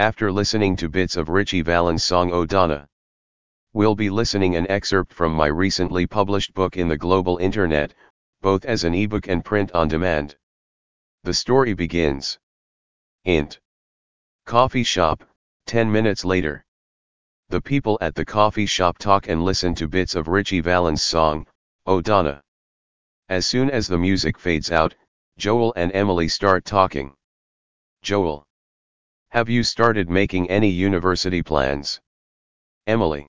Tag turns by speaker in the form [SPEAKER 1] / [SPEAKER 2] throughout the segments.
[SPEAKER 1] after listening to bits of Ritchie Valens' song O Donna. We'll be listening an excerpt from my recently published book in the global internet, both as an ebook and print on demand. The story begins. Int. Coffee shop, 10 minutes later. The people at the coffee shop talk and listen to bits of Ritchie Valens' song, O Donna. As soon as the music fades out, Joel and Emily start talking. Joel. Have you started making any university plans? Emily.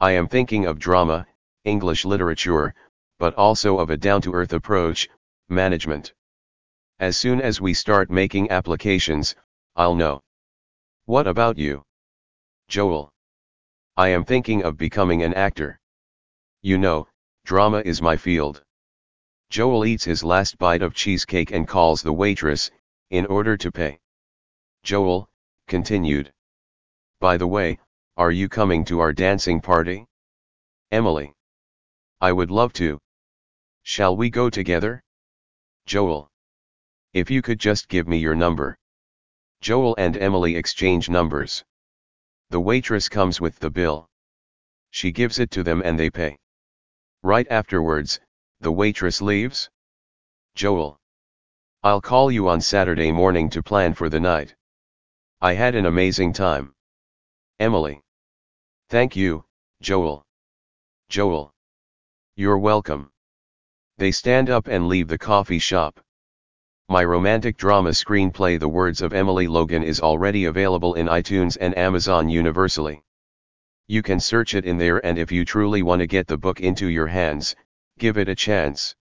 [SPEAKER 1] I am thinking of drama, English literature, but also of a down-to-earth approach, management. As soon as we start making applications, I'll know. What about you? Joel. I am thinking of becoming an actor. You know, drama is my field. Joel eats his last bite of cheesecake and calls the waitress, in order to pay. Joel, continued. By the way, are you coming to our dancing party? Emily. I would love to. Shall we go together? Joel. If you could just give me your number. Joel and Emily exchange numbers. The waitress comes with the bill. She gives it to them and they pay. Right afterwards, the waitress leaves. Joel. I'll call you on Saturday morning to plan for the night. I had an amazing time. Emily. Thank you, Joel. Joel. You're welcome. They stand up and leave the coffee shop. My romantic drama screenplay The Words of Emily Logan is already available in iTunes and Amazon universally. You can search it in there and if you truly want to get the book into your hands, give it a chance.